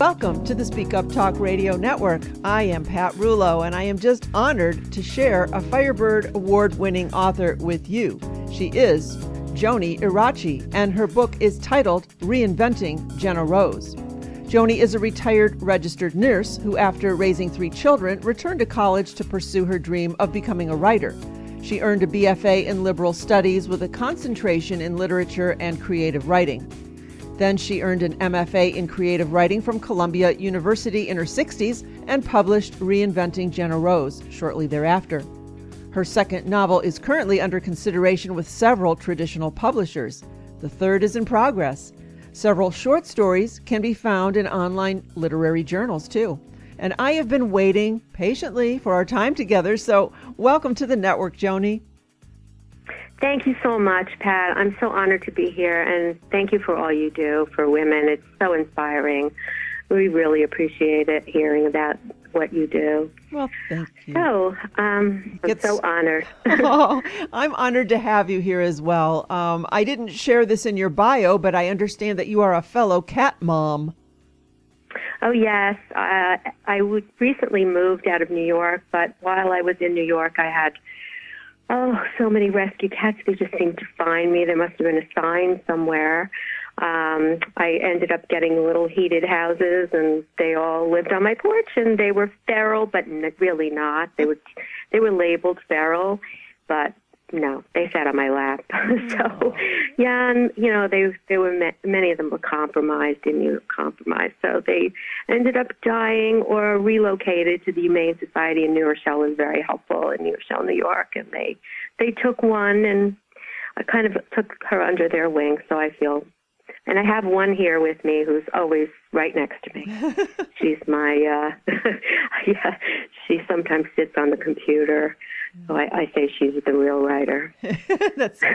Welcome to the Speak Up Talk Radio Network. I am Pat Ruppel, and I am just honored to share a Firebird Award winning author with you. She is Joni Iraci, and her book is titled Reinventing Jenna Rose. Joni is a retired registered nurse who, after raising three children, returned to college to pursue her dream of becoming a writer. She earned a BFA in liberal studies with a concentration in literature and creative writing. Then she earned an MFA in creative writing from Columbia University in her 60s and published Reinventing Jenna Rose shortly thereafter. Her second novel is currently under consideration with several traditional publishers. The third is in progress. Several short stories can be found in online literary journals too. And I have been waiting patiently for our time together, so welcome to the network, Joni. Thank you so much, Pat. I'm so honored to be here, and thank you for all you do for women. It's so inspiring. We really appreciate it hearing about what you do. Well, thank you. So, um, I'm It's- so honored. oh, I'm honored to have you here as well. Um, I didn't share this in your bio, but I understand that you are a fellow cat mom. oh, yes. Uh, I w- recently moved out of New York, but while I was in New York, I had, oh, so many rescue cats. They just seemed to find me. There must have been a sign somewhere. Um, I ended up getting little heated houses, and they all lived on my porch, and they were feral, but n- really not. They were, they were labeled feral, but no, they sat on my lap. so, yeah, and you know, they they were many of them were compromised, immunocompromised. So they ended up dying or relocated to the Humane Society in New Rochelle. Was very helpful in New Rochelle, New York, and they they took one and I kind of took her under their wing. So I feel, and I have one here with me who's always right next to me. She's my, uh, yeah, she sometimes sits on the computer. So I, I say she's the real writer. That's so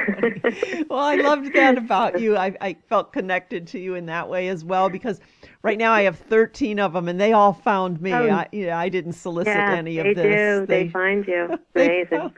well, I loved that about you. I, I felt connected to you in that way as well because right now I have 13 of them and they all found me. Oh. I, you know, I didn't solicit yeah, any they of this. do. They, find you. Amazing.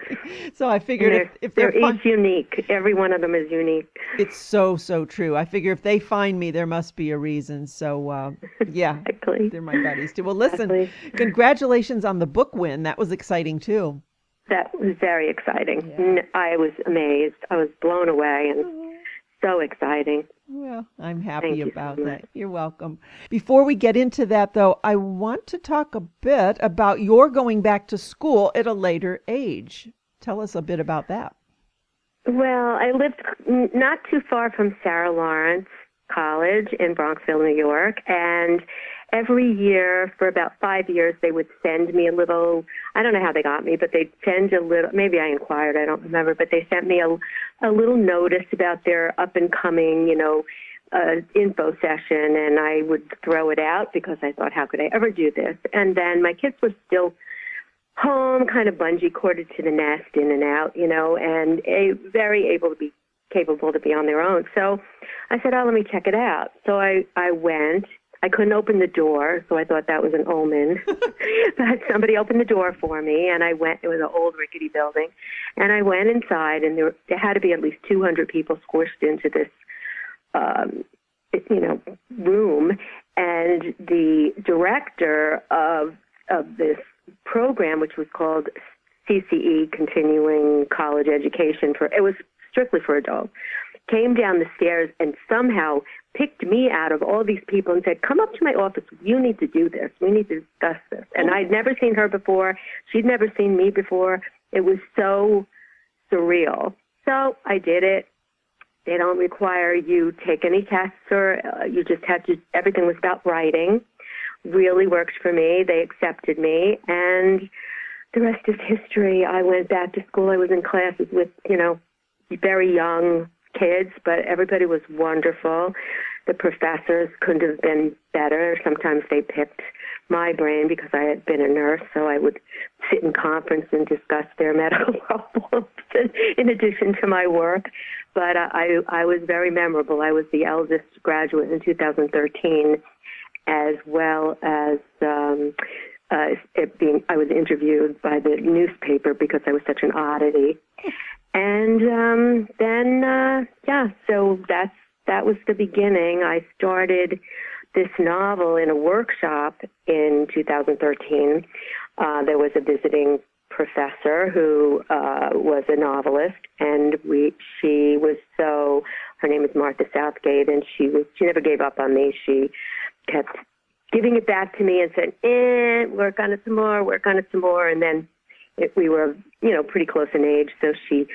So I figured if, if they're, they're, each unique. Every one of them is unique. it's so so true. I figure if they find me, there must be a reason. So uh, yeah, Exactly. they're my buddies too. Well, listen, Exactly. congratulations on the book win. That was exciting too. That was very exciting. Yeah. I was amazed. I was blown away and so exciting. Well, I'm happy Thank you so about much. that. You're welcome. Before we get into that, though, I want to talk a bit about your going back to school at a later age. Tell us a bit about that. Well, I lived not too far from Sarah Lawrence College in Bronxville, New York, and every year for about five years they would send me a little I don't know how they got me, but they'd send a little maybe I inquired, I don't remember, but they sent me a a little notice about their up and coming, you know, uh, info session and I would throw it out because I thought, how could I ever do this? And then my kids were still home, kind of bungee corded to the nest, in and out, you know, and a, very able to be capable to be on their own. So I said, oh, let me check it out. So I, I went. I couldn't open the door, so I thought that was an omen. but somebody opened the door for me, and I went. It was an old rickety building, and I went inside, and there, there had to be at least 200 people squished into this um, you know, room, and the director of of this program, which was called CCE, Continuing College Education for it was strictly for adults, came down the stairs and somehow picked me out of all these people and said, "Come up to my office. You need to do this. We need to discuss this." And I'd never seen her before. She'd never seen me before. It was so surreal. So I did it. They don't require you take any tests or uh, you just have to, everything was about writing. Really worked for me. They accepted me and the rest is history. I went back to school. I was in classes with, you know, very young kids, but everybody was wonderful. The professors couldn't have been better. Sometimes they picked my brain because I had been a nurse, so I would sit in conference and discuss their medical problems in addition to my work. But uh, I, I was very memorable. I was the eldest graduate in 2013, as well as um, uh, it being. I was interviewed by the newspaper because I was such an oddity. And um, then, uh, yeah, so that's that was the beginning. I started this novel in a workshop in 2013. Uh, there was a visiting professor who uh, was a novelist, and we she was so. Her name is Martha Southgate, and she was she never gave up on me. She kept giving it back to me and said, "Eh, work on it some more, work on it some more," and then it, we were, you know, pretty close in age. So she,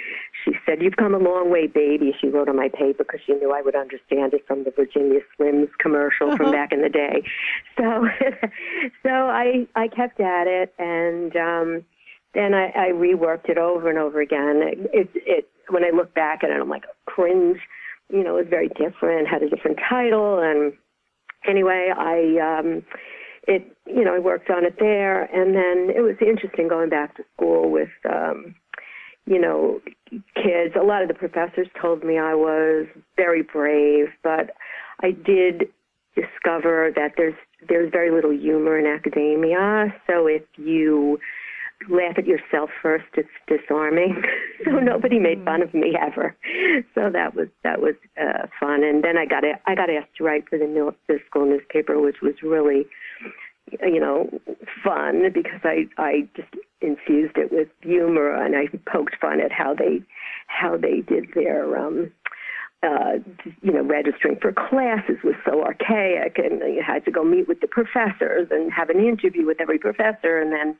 she said, "You've come a long way, baby." She wrote on my paper because she knew I would understand it from the Virginia Slims commercial uh-huh. from back in the day. So, so I, I kept at it, and um, then I, I reworked it over and over again. It, it, it, when I look back at it, I'm like, cringe. You know, it was very different, had a different title, and anyway, I. um it you know I worked on it there, and then it was interesting going back to school with um, you know kids. A lot of the professors told me I was very brave, but I did discover that there's there's very little humor in academia. So if you laugh at yourself first, it's disarming. so nobody made fun of me ever. So that was that was uh, fun. And then I got I got asked to write for the, the school newspaper, which was really you know, fun because I I just infused it with humor and I poked fun at how they how they did their um uh you know registering for classes was so archaic and you had to go meet with the professors and have an interview with every professor and then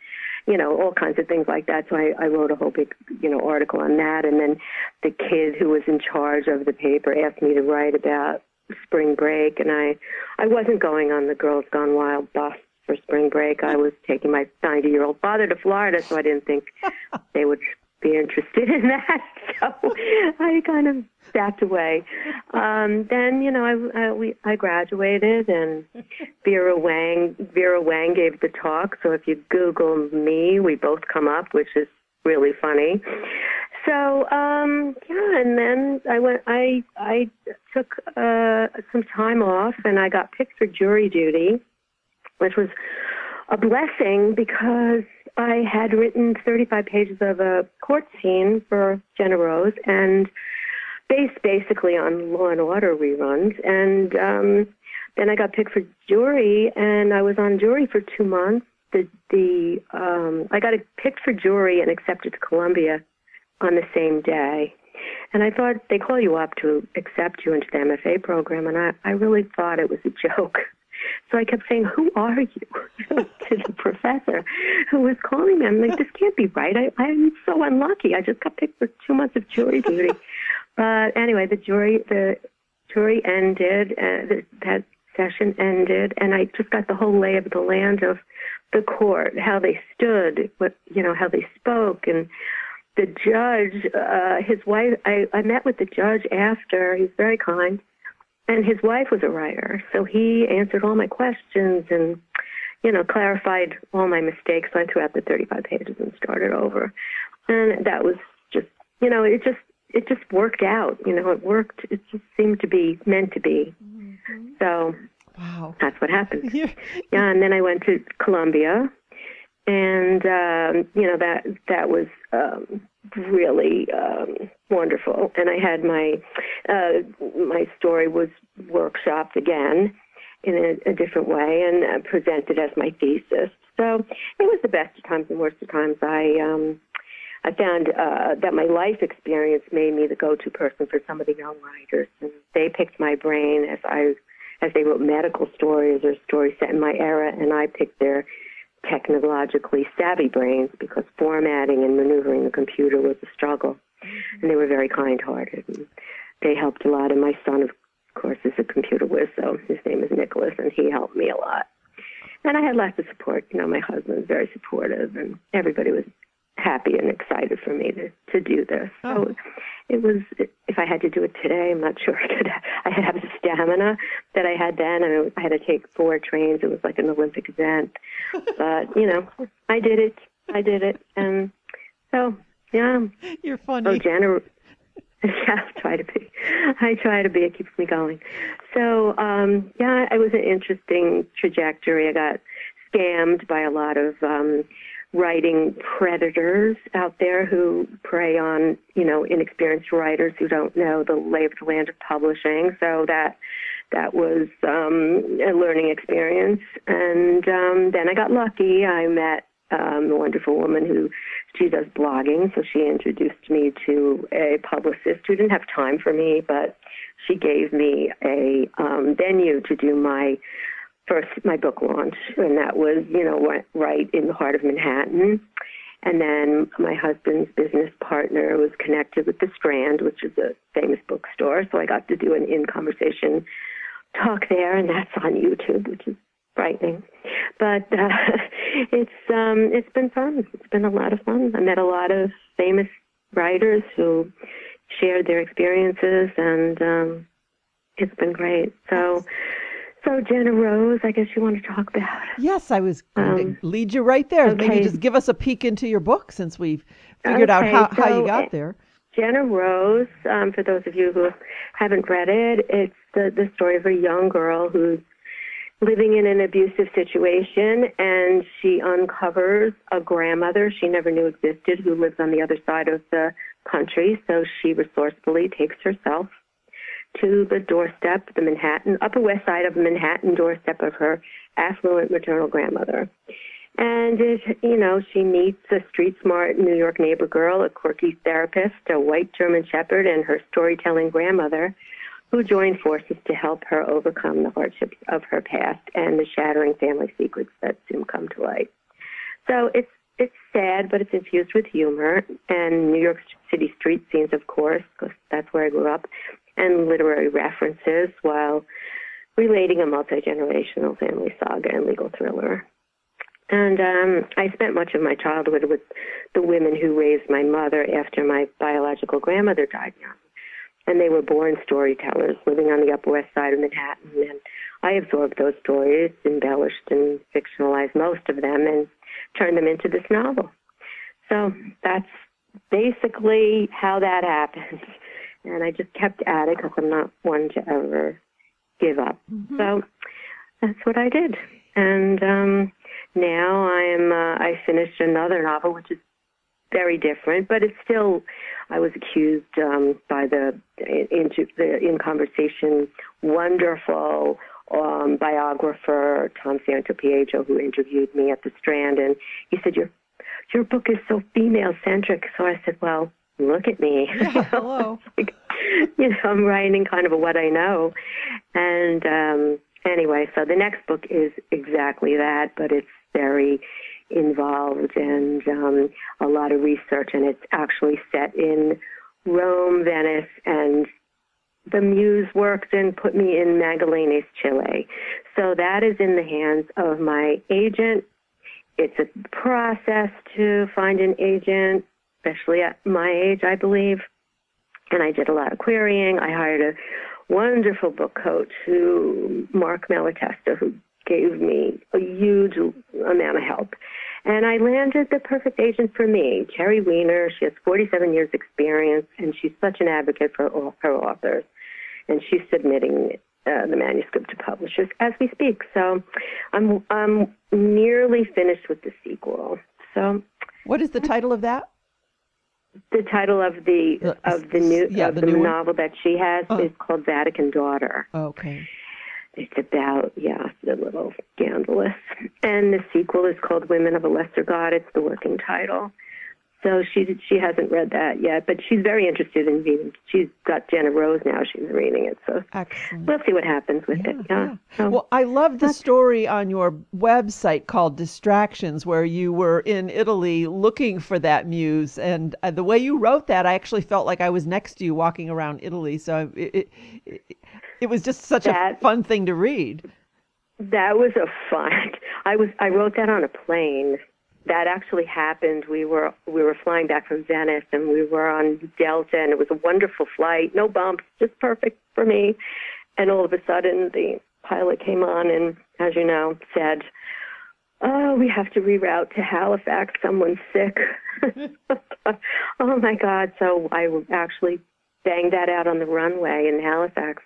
you know all kinds of things like that so I, I wrote a whole big you know article on that and then the kid who was in charge of the paper asked me to write about spring break and I I wasn't going on the Girls Gone Wild bus for spring break. I was taking my 90 year old father to Florida, so I didn't think they would be interested in that. So I kind of backed away. Um, then, you know, I, I, we, I graduated and Vera Wang, Vera Wang gave the talk. So if you Google me, we both come up, which is really funny. So, um, yeah, and then I went, I, I took, uh, some time off and I got picked for jury duty which was a blessing because I had written 35 pages of a court scene for Jenna Rose and based basically on Law and Order reruns. And um, then I got picked for jury, and I was on jury for two months. The the um, I got picked for jury and accepted to Columbia on the same day. And I thought they call you up to accept you into the MFA program, and I, I really thought it was a joke. So I kept saying, "Who are you?" to the professor, who was calling me. I'm like, "This can't be right. I, I'm so unlucky. I just got picked for two months of jury duty." but anyway, the jury the jury ended. Uh, the, that session ended, and I just got the whole lay of the land of the court, how they stood, what you know, how they spoke, and the judge, uh, his wife. I, I met with the judge after. He's very kind and his wife was a writer, so he answered all my questions and, you know, clarified all my mistakes. So I threw out the 35 pages and started over. And that was just, you know, it just, it just worked out. You know, it worked. It just seemed to be meant to be. Mm-hmm. So wow. that's what happened. yeah. And then I went to Columbia and um, you know that that was um, really um, wonderful. And I had my uh, my story was workshopped again in a, a different way and uh, presented as my thesis. So it was the best of times and worst of times. I um, I found uh, that my life experience made me the go-to person for some of the young writers, and they picked my brain as I as they wrote medical stories or stories set in my era, and I picked their technologically savvy brains because formatting and maneuvering the computer was a struggle. And they were very kind hearted. They helped a lot. And my son, of course, is a computer whiz, so his name is Nicholas, and he helped me a lot. And I had lots of support. You know, my husband was very supportive, and everybody was happy and excited for me to to do this. Oh. So it was. If I had to do it today, I'm not sure I could. I had the stamina that I had then. I mean, I had to take four trains. It was like an Olympic event, but you know, I did it. I did it, and so yeah. You're funny. Oh, Jenna. Yeah, I try to be. I try to be. It keeps me going. So, um, yeah, it was an interesting trajectory. I got scammed by a lot of um, writing predators out there who prey on, you know, inexperienced writers who don't know the lay of the land of publishing. So that that was um, a learning experience. And um, then I got lucky. I met um, a wonderful woman who she does blogging, so she introduced me to a publicist who didn't have time for me, but she gave me a um, venue to do my first my book launch, and that was you know right in the heart of Manhattan. And then my husband's business partner was connected with the Strand, which is a famous bookstore, so I got to do an in conversation talk there, and that's on YouTube, which is frightening. But uh, it's um, it's been fun. It's been a lot of fun. I met a lot of famous writers who shared their experiences, and um, it's been great. So. So Jenna Rose, I guess you want to talk about. Yes, I was going um, to lead you right there. Okay. Maybe just give us a peek into your book since we've figured okay, out how, so how you got there. Jenna Rose, um, for those of you who haven't read it, it's the, the story of a young girl who's living in an abusive situation and she uncovers a grandmother she never knew existed who lives on the other side of the country. So she resourcefully takes herself to the doorstep, the Manhattan, Upper West Side of Manhattan doorstep of her affluent maternal grandmother. And it, you know, she meets a street smart New York neighbor girl, a quirky therapist, a white German shepherd, and her storytelling grandmother who join forces to help her overcome the hardships of her past and the shattering family secrets that soon come to light. So it's it's sad, but it's infused with humor and New York City street scenes, of course, because that's where I grew up, and literary references while relating a multi generational family saga and legal thriller. And um, I spent much of my childhood with the women who raised my mother after my biological grandmother died young and they were born storytellers living on the Upper West Side of Manhattan. And I absorbed those stories, embellished and fictionalized most of them, and turned them into this novel. So that's basically how that happened. And I just kept at it because I'm not one to ever give up. Mm-hmm. So that's what I did. And um, now I'm uh, I finished another novel, which is very different, but it's still. I was accused um, by the in, the in conversation wonderful um, biographer Tom Santopietro, who interviewed me at the Strand, and he said your your book is so female centric. So I said, well, look at me. Yeah, hello. like, you know, I'm writing kind of a what I know, and um, anyway, so the next book is exactly that, but it's very involved and um, a lot of research, and it's actually set in Rome, Venice, and the muse worked and put me in Magallanes, Chile. So that is in the hands of my agent. It's a process to find an agent, especially at my age, I believe. And I did a lot of querying. I hired a wonderful book coach who Mark Malatesta, who gave me a huge amount of help. And I landed the perfect agent for me, Cherry Weiner. She has 47 years experience, and she's such an advocate for all her authors. And she's submitting uh, the manuscript to publishers as we speak. So I'm I'm nearly finished with the sequel. So what is the title of that? The title of the of the new yeah, of the, the novel that she has oh. is called Vatican Daughter. Okay. It's about, yeah, the little scandalous. And the sequel is called Women of a Lesser God. It's the working title. So she she hasn't read that yet, but she's very interested in reading. She's got Jenna Rose now. She's reading it, so Excellent. we'll see what happens with yeah, it. Yeah. yeah. So, well, I love the story on your website called Distractions, where you were in Italy looking for that muse, and uh, the way you wrote that, I actually felt like I was next to you walking around Italy. So it, it, it was just such that, a fun thing to read. That was a fun. I was I wrote that on a plane. That actually happened. We were we were flying back from Venice and we were on Delta and it was a wonderful flight, no bumps, just perfect for me. And all of a sudden the pilot came on and as you know said, "Oh, we have to reroute to Halifax. Someone's sick." oh my God! So I actually banged that out on the runway in Halifax.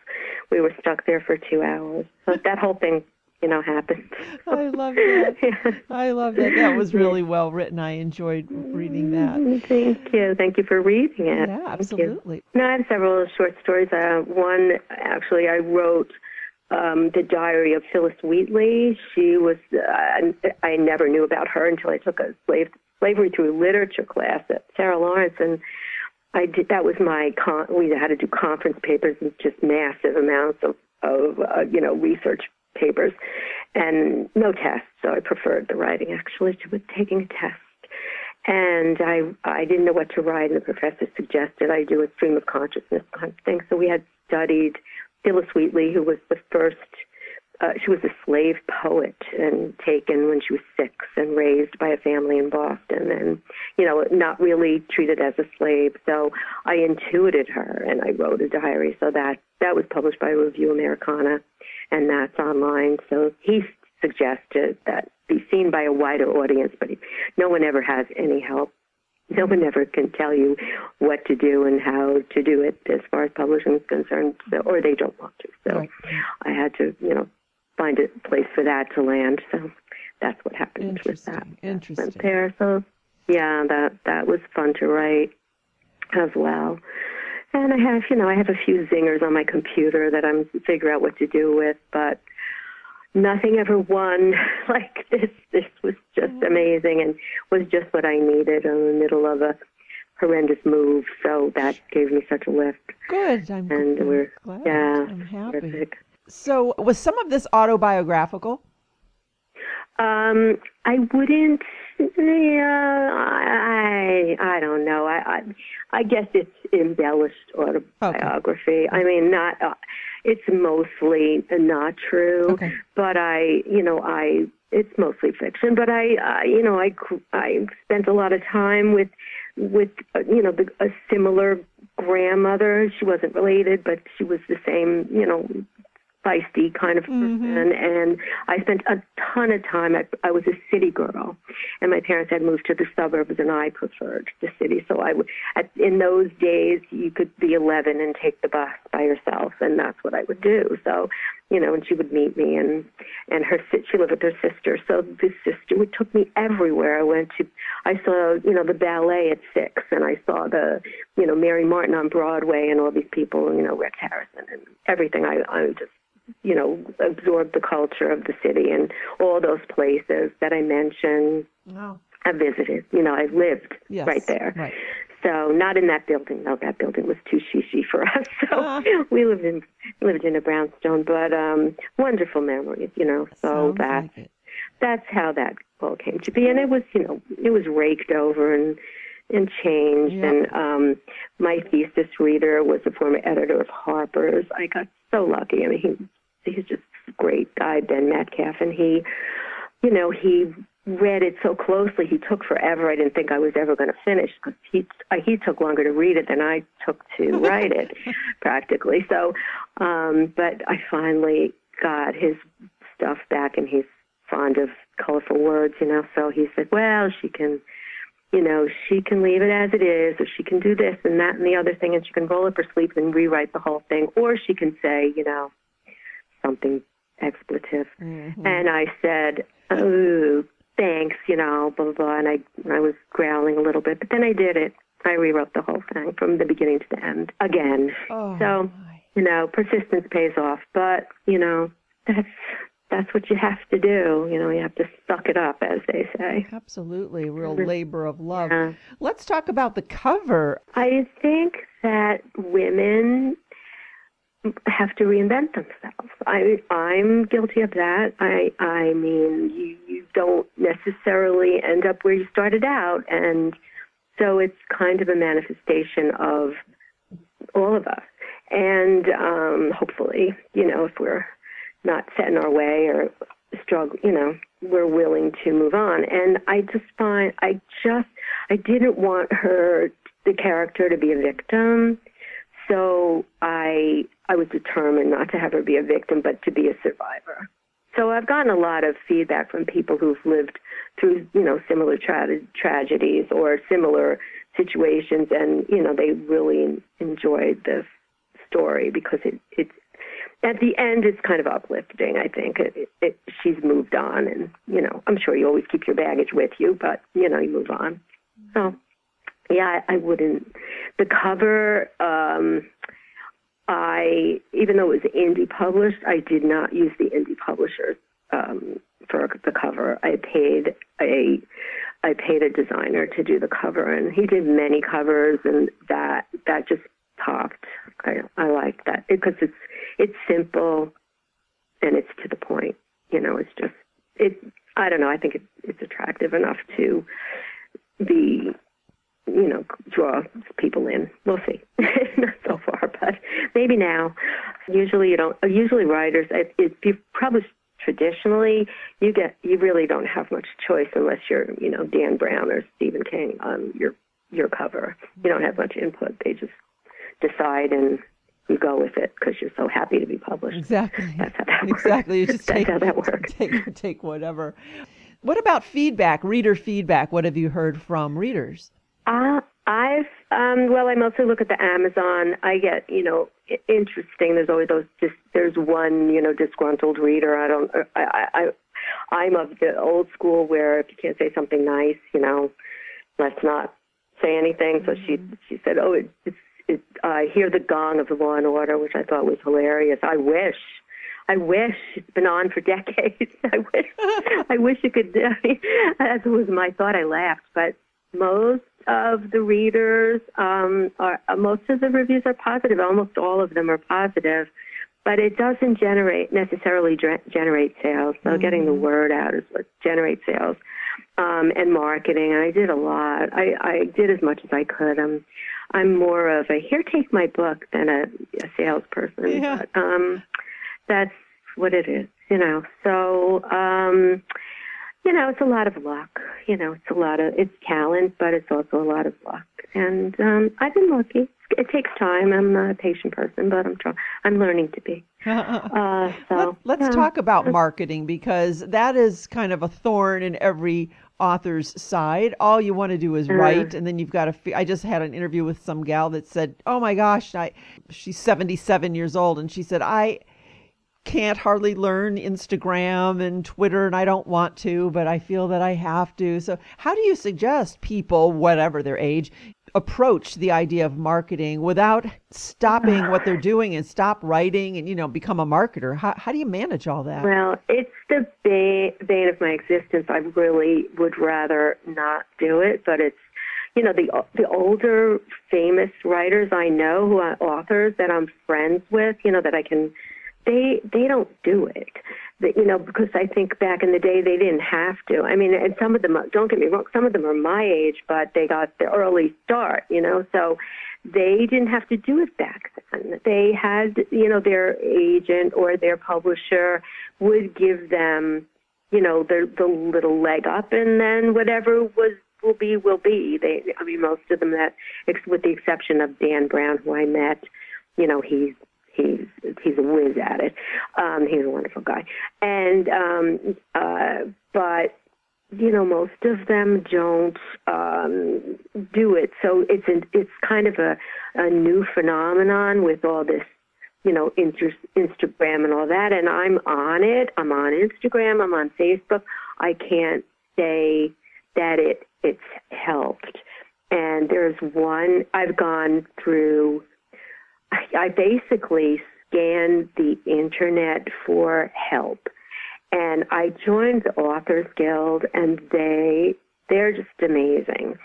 We were stuck there for two hours. So that whole thing, you know, happened. I love that. yeah. I love that. That was really well written. I enjoyed reading that. Mm, thank you. Thank you for reading it. Yeah, absolutely. No, I have several short stories. Uh, one, actually, I wrote um, the diary of Phillis Wheatley. She was, uh, I never knew about her until I took a slave, slavery through literature class at Sarah Lawrence. And I did, that was my, con- we had to do conference papers and just massive amounts of, of uh, you know, research papers and no tests. So I preferred the writing actually to taking a test. And I I didn't know what to write, and the professor suggested I do a stream of consciousness kind of thing. So we had studied Phillis Wheatley, who was the first. Uh, she was a slave poet and taken when she was six and raised by a family in Boston and, you know, not really treated as a slave. So I intuited her and I wrote a diary. So that, that was published by Review Americana and that's online. So he suggested that be seen by a wider audience, but no one ever has any help. No one ever can tell you what to do and how to do it as far as publishing is concerned, so, or they don't want to. So Right. I had to, you know, find a place for that to land. So that's what happened with that. Interesting. Interesting. There. So yeah, that that was fun to write as well. And I have, you know, I have a few zingers on my computer that I'm figure out what to do with, but nothing ever won like this. This was just amazing and was just what I needed in the middle of a horrendous move. So that gave me such a lift. Good. I'm, And we're glad. yeah, I'm happy. terrific. So, was some of this autobiographical? Um, I wouldn't. Yeah, I I don't know. I I, I guess it's embellished autobiography. I mean, not. Uh, it's mostly not true. Okay. But I, you know, I. It's mostly fiction. But I, I you know, I I spent a lot of time with with uh, you know the, a similar grandmother. She wasn't related, but she was the same. You know, feisty kind of person. Mm-hmm. And I spent a ton of time I, I was a city girl. And my parents had moved to the suburbs and I preferred the city. So I would at, in those days you could be 11 and take the bus by yourself. And that's what I would do. So you know and she would meet me and and her she lived with her sister. So this sister would took me everywhere. I went to I saw you know the ballet at 6 and I saw the you know Mary Martin on Broadway and all these people you know Rex Harrison and everything. I I just you know, absorb the culture of the city and all those places that I mentioned. No. I visited, you know, I lived Yes. right there. Right. So not in that building. No, that building was too shishy for us. So Ah. we lived in lived in a brownstone, but um wonderful memories, you know. So that like that's how that all came to be, and it was, you know, it was raked over and and changed. Yeah. And um, my thesis reader was a former editor of Harper's. I got so lucky. I mean, he he's just a great guy, Ben Metcalf, and he, you know, he read it so closely. He took forever. I didn't think I was ever going to finish because he uh, he took longer to read it than I took to write it, practically. So, um, but I finally got his stuff back, and he's fond of colorful words, you know. So he said, "Well, she can." You know, she can leave it as it is, or she can do this and that and the other thing, and she can roll up her sleeves and rewrite the whole thing, or she can say, you know, something expletive. Mm-hmm. And I said, "Oh, thanks," you know, blah blah blah. And I I was growling a little bit, but then I did it. I rewrote the whole thing from the beginning to the end again. Oh, So my. you know, persistence pays off. But you know, that's that's what you have to do. You know, you have to suck it up, as they say. absolutely, real labor of love. Yeah. Let's talk about the cover. I think that women have to reinvent themselves. I I'm guilty of that. I I mean, you you don't necessarily end up where you started out, and so it's kind of a manifestation of all of us. And um, hopefully, you know, if we're not set in our way or struggle, you know, we're willing to move on. And I just find, I just, I didn't want her, the character, to be a victim. So I, I was determined not to have her be a victim, but to be a survivor. So I've gotten a lot of feedback from people who've lived through, you know, similar tra- tragedies or similar situations, and you know, they really enjoyed this story because it, it's at the end it's kind of uplifting. I think it, it, it, she's moved on, and you know, I'm sure you always keep your baggage with you, but you know, you move on. So, yeah, I, I wouldn't. The cover. um I, even though it was indie published, I did not use the indie publisher um, for the cover. I paid a I paid a designer to do the cover, and he did many covers, and that that just popped. I I like that because it's it's simple and it's to the point. You know, it's just it. I don't know. I think it's it's attractive enough to be you know, draw people in. We'll see. Not so far, but maybe now. Usually, you don't. Usually, writers. If, if you publish traditionally, you get you really don't have much choice unless you're, you know, Dan Brown or Stephen King on your your cover. You don't have much input. They just decide and you go with it because you're so happy to be published. Exactly. That's how that works. Exactly. You just That's take, how that works. Take, take whatever. What about feedback, reader feedback? What have you heard from readers? Uh, I've um, well, I mostly look at the Amazon. I get you know interesting. There's always those. Just there's one you know disgruntled reader. I don't. I I, I I'm of the old school where if you can't say something nice, you know, let's not say anything. So she she said, oh, it, it's it, I hear the gong of the Law and Order, which I thought was hilarious. I wish. I wish it's been on for decades. I wish, I wish it could. I mean, that was my thought. I laughed, but most of the readers um, are uh, most of the reviews are positive. Almost all of them are positive, but it doesn't generate necessarily generate sales. So mm-hmm. getting the word out is what generates sales um, and marketing. And I did a lot. I, I did as much as I could. I'm I'm more of a here take my book than a, a salesperson. Yeah. But, um, that's what it is, you know. So. Um, you know, it's a lot of luck. You know, it's a lot of it's talent, but it's also a lot of luck. And um, I've been lucky. It takes time. I'm not a patient person, but I'm trying. I'm learning to be. Uh, so Let, us yeah. talk about marketing because that is kind of a thorn in every author's side. All you want to do is write, and then you've got to. I just had an interview with some gal that said, "Oh my gosh, I." She's 77 years old, and she said, "I." can't hardly learn Instagram and Twitter, and I don't want to, but I feel that I have to. So, how do you suggest people, whatever their age, approach the idea of marketing without stopping what they're doing and stop writing and you know become a marketer? How how do you manage all that? Well, it's the bane, bane of my existence. I really would rather not do it, but it's you know the the older famous writers I know who are authors that I'm friends with, you know that I can they they don't do it. That you know because I think back in the day they didn't have to. I mean, and some of them don't get me wrong, some of them are my age, but they got the early start. You know, so they didn't have to do it back then. They had you know their agent or their publisher would give them you know the the little leg up, and then whatever was will be will be. They I mean most of them that with the exception of Dan Brown who I met, you know he's he's he's a whiz at it. Um, he's a wonderful guy, and um, uh, but you know most of them don't um, do it. So it's an, it's kind of a, a new phenomenon with all this you know Instagram and all that. And I'm on it. I'm on Instagram. I'm on Facebook. I can't say that it it's helped. And there's one I've gone through I basically scanned the internet for help. And I joined the Authors Guild and they they're just amazing.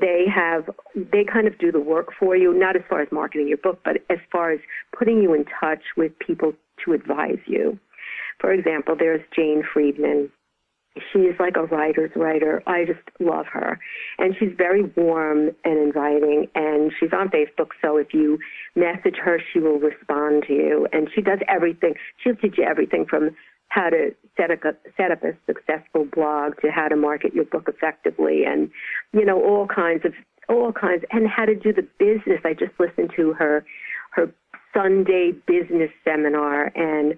They have they kind of do the work for you, not as far as marketing your book, but as far as putting you in touch with people to advise you. For example, there's Jane Friedman she's like a writer's writer. I just love her. And she's very warm and inviting. And she's on Facebook, so if you message her, she will respond to you. And she does everything. She'll teach you everything from how to set, a, set up a successful blog to how to market your book effectively and, you know, all kinds of, all kinds, and how to do the business. I just listened to her, her Sunday business seminar and,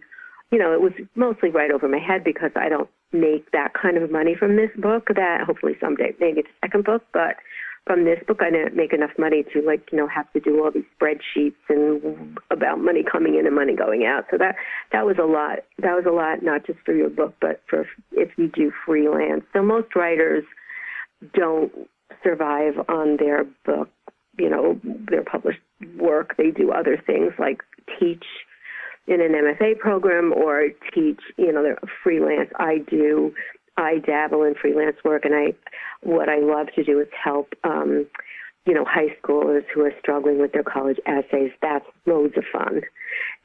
you know, it was mostly right over my head because I don't make that kind of money from this book that hopefully someday maybe the second book but from this book I didn't make enough money to like you know have to do all these spreadsheets and about money coming in and money going out. So that that was a lot that was a lot not just for your book but for if you do freelance. So most writers don't survive on their book you know their published work. They do other things like teach in an MFA program or teach, you know, freelance. I do, I dabble in freelance work, and I, what I love to do is help, um, you know, high schoolers who are struggling with their college essays. That's loads of fun,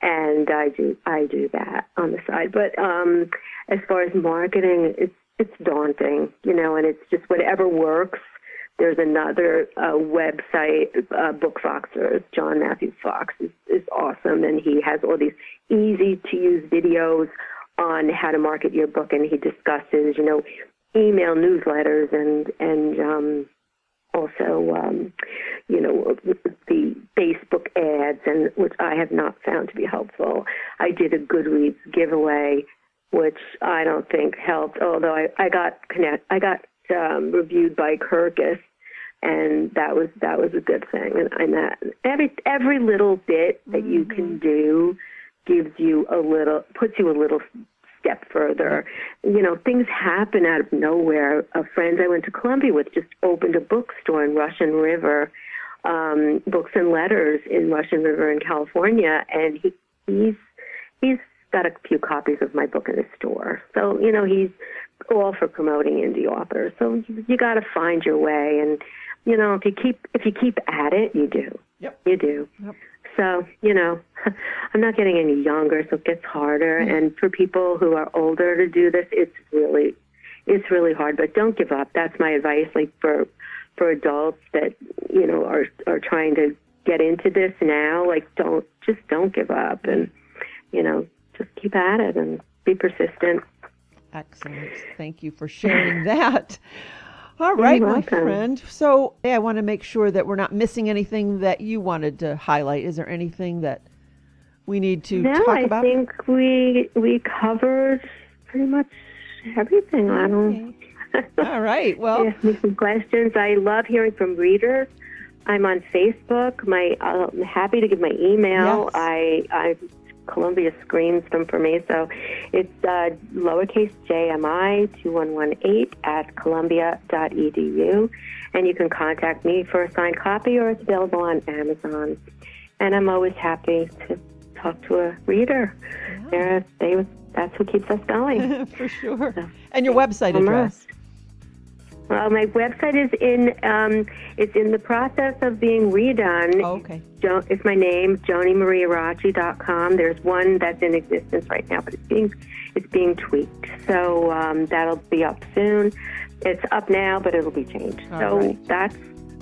and I do, I do that on the side. But um, as far as marketing, it's it's daunting, you know, and it's just whatever works there's another uh, website, uh, Book Foxers. John Matthew Fox is, is awesome, and he has all these easy to use videos on how to market your book, and he discusses, you know, email newsletters and and um, also, um, you know, the Facebook ads, and which I have not found to be helpful. I did a Goodreads giveaway, which I don't think helped. Although I, I got connect, I got um, reviewed by Kirkus, and that was that was a good thing. And, and that every every little bit that mm-hmm. you can do gives you a little puts you a little step further. You know, things happen out of nowhere. A friend I went to Columbia with just opened a bookstore in Russian River, um, books and letters in Russian River in California, and he he's he's got a few copies of my book in his store. So you know he's all for promoting indie authors. So you, you got to find your way, and you know if you keep if you keep at it, you do. Yep. You do. Yep. So you know, I'm not getting any younger, so it gets harder. Mm-hmm. And for people who are older to do this, it's really it's really hard. But don't give up. That's my advice. Like for for adults that you know are are trying to get into this now, like don't just don't give up, and you know just keep at it and be persistent. Excellent. Thank you for sharing that. All right, my friend. So I want to make sure that we're not missing anything that you wanted to highlight. Is there anything that we need to no, talk about? I think we we covered pretty much everything. I don't. All right. Well, me some questions. I love hearing from readers. I'm on Facebook. My uh, I'm happy to give my email. Yes. I I Columbia screens them for me. So it's uh, lowercase jmi 2118 at columbia.edu. And you can contact me for a signed copy or it's available on Amazon. And I'm always happy to talk to a reader. Yeah. they, that's what keeps us going. for sure. So, and your website address. Well, my website is in um, it's in the process of being redone. Oh, okay. Jo- it's my name, JoniMarieIraci.com. There's one that's in existence right now, but it's being it's being tweaked. So um, that'll be up soon. It's up now, but it'll be changed. All so right. that's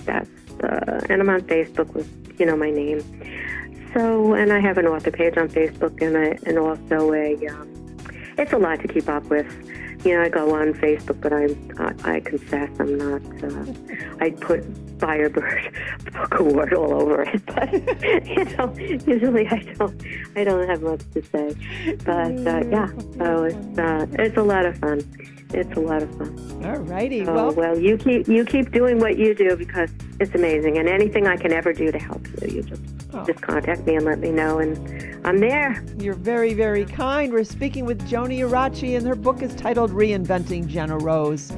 that's uh, and I'm on Facebook with you know my name. So and I have an author page on Facebook and I, and also a um, it's a lot to keep up with know, I go on Facebook, but I'm, I, I confess I'm not, uh, I put Firebird Book Award all over it, but, you know, usually I don't, I don't have much to say. But, uh, yeah, so it's, uh, it's a lot of fun. It's a lot of fun. All righty. So, well, well, you keep, you keep doing what you do because it's amazing. And anything I can ever do to help you, you just, Oh. just contact me and let me know. And I'm there. You're very, very kind. We're speaking with Joni Iraci, and her book is titled Reinventing Jenna Rose.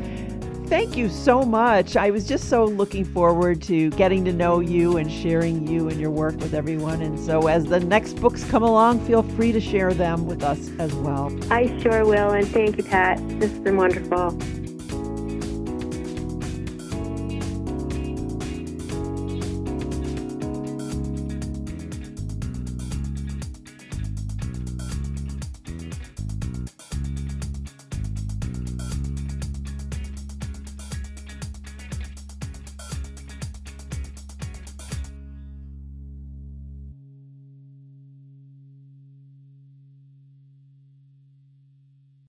Thank you so much. I was just so looking forward to getting to know you and sharing you and your work with everyone. And so, as the next books come along, feel free to share them with us as well. I sure will. And thank you, Pat. This has been wonderful.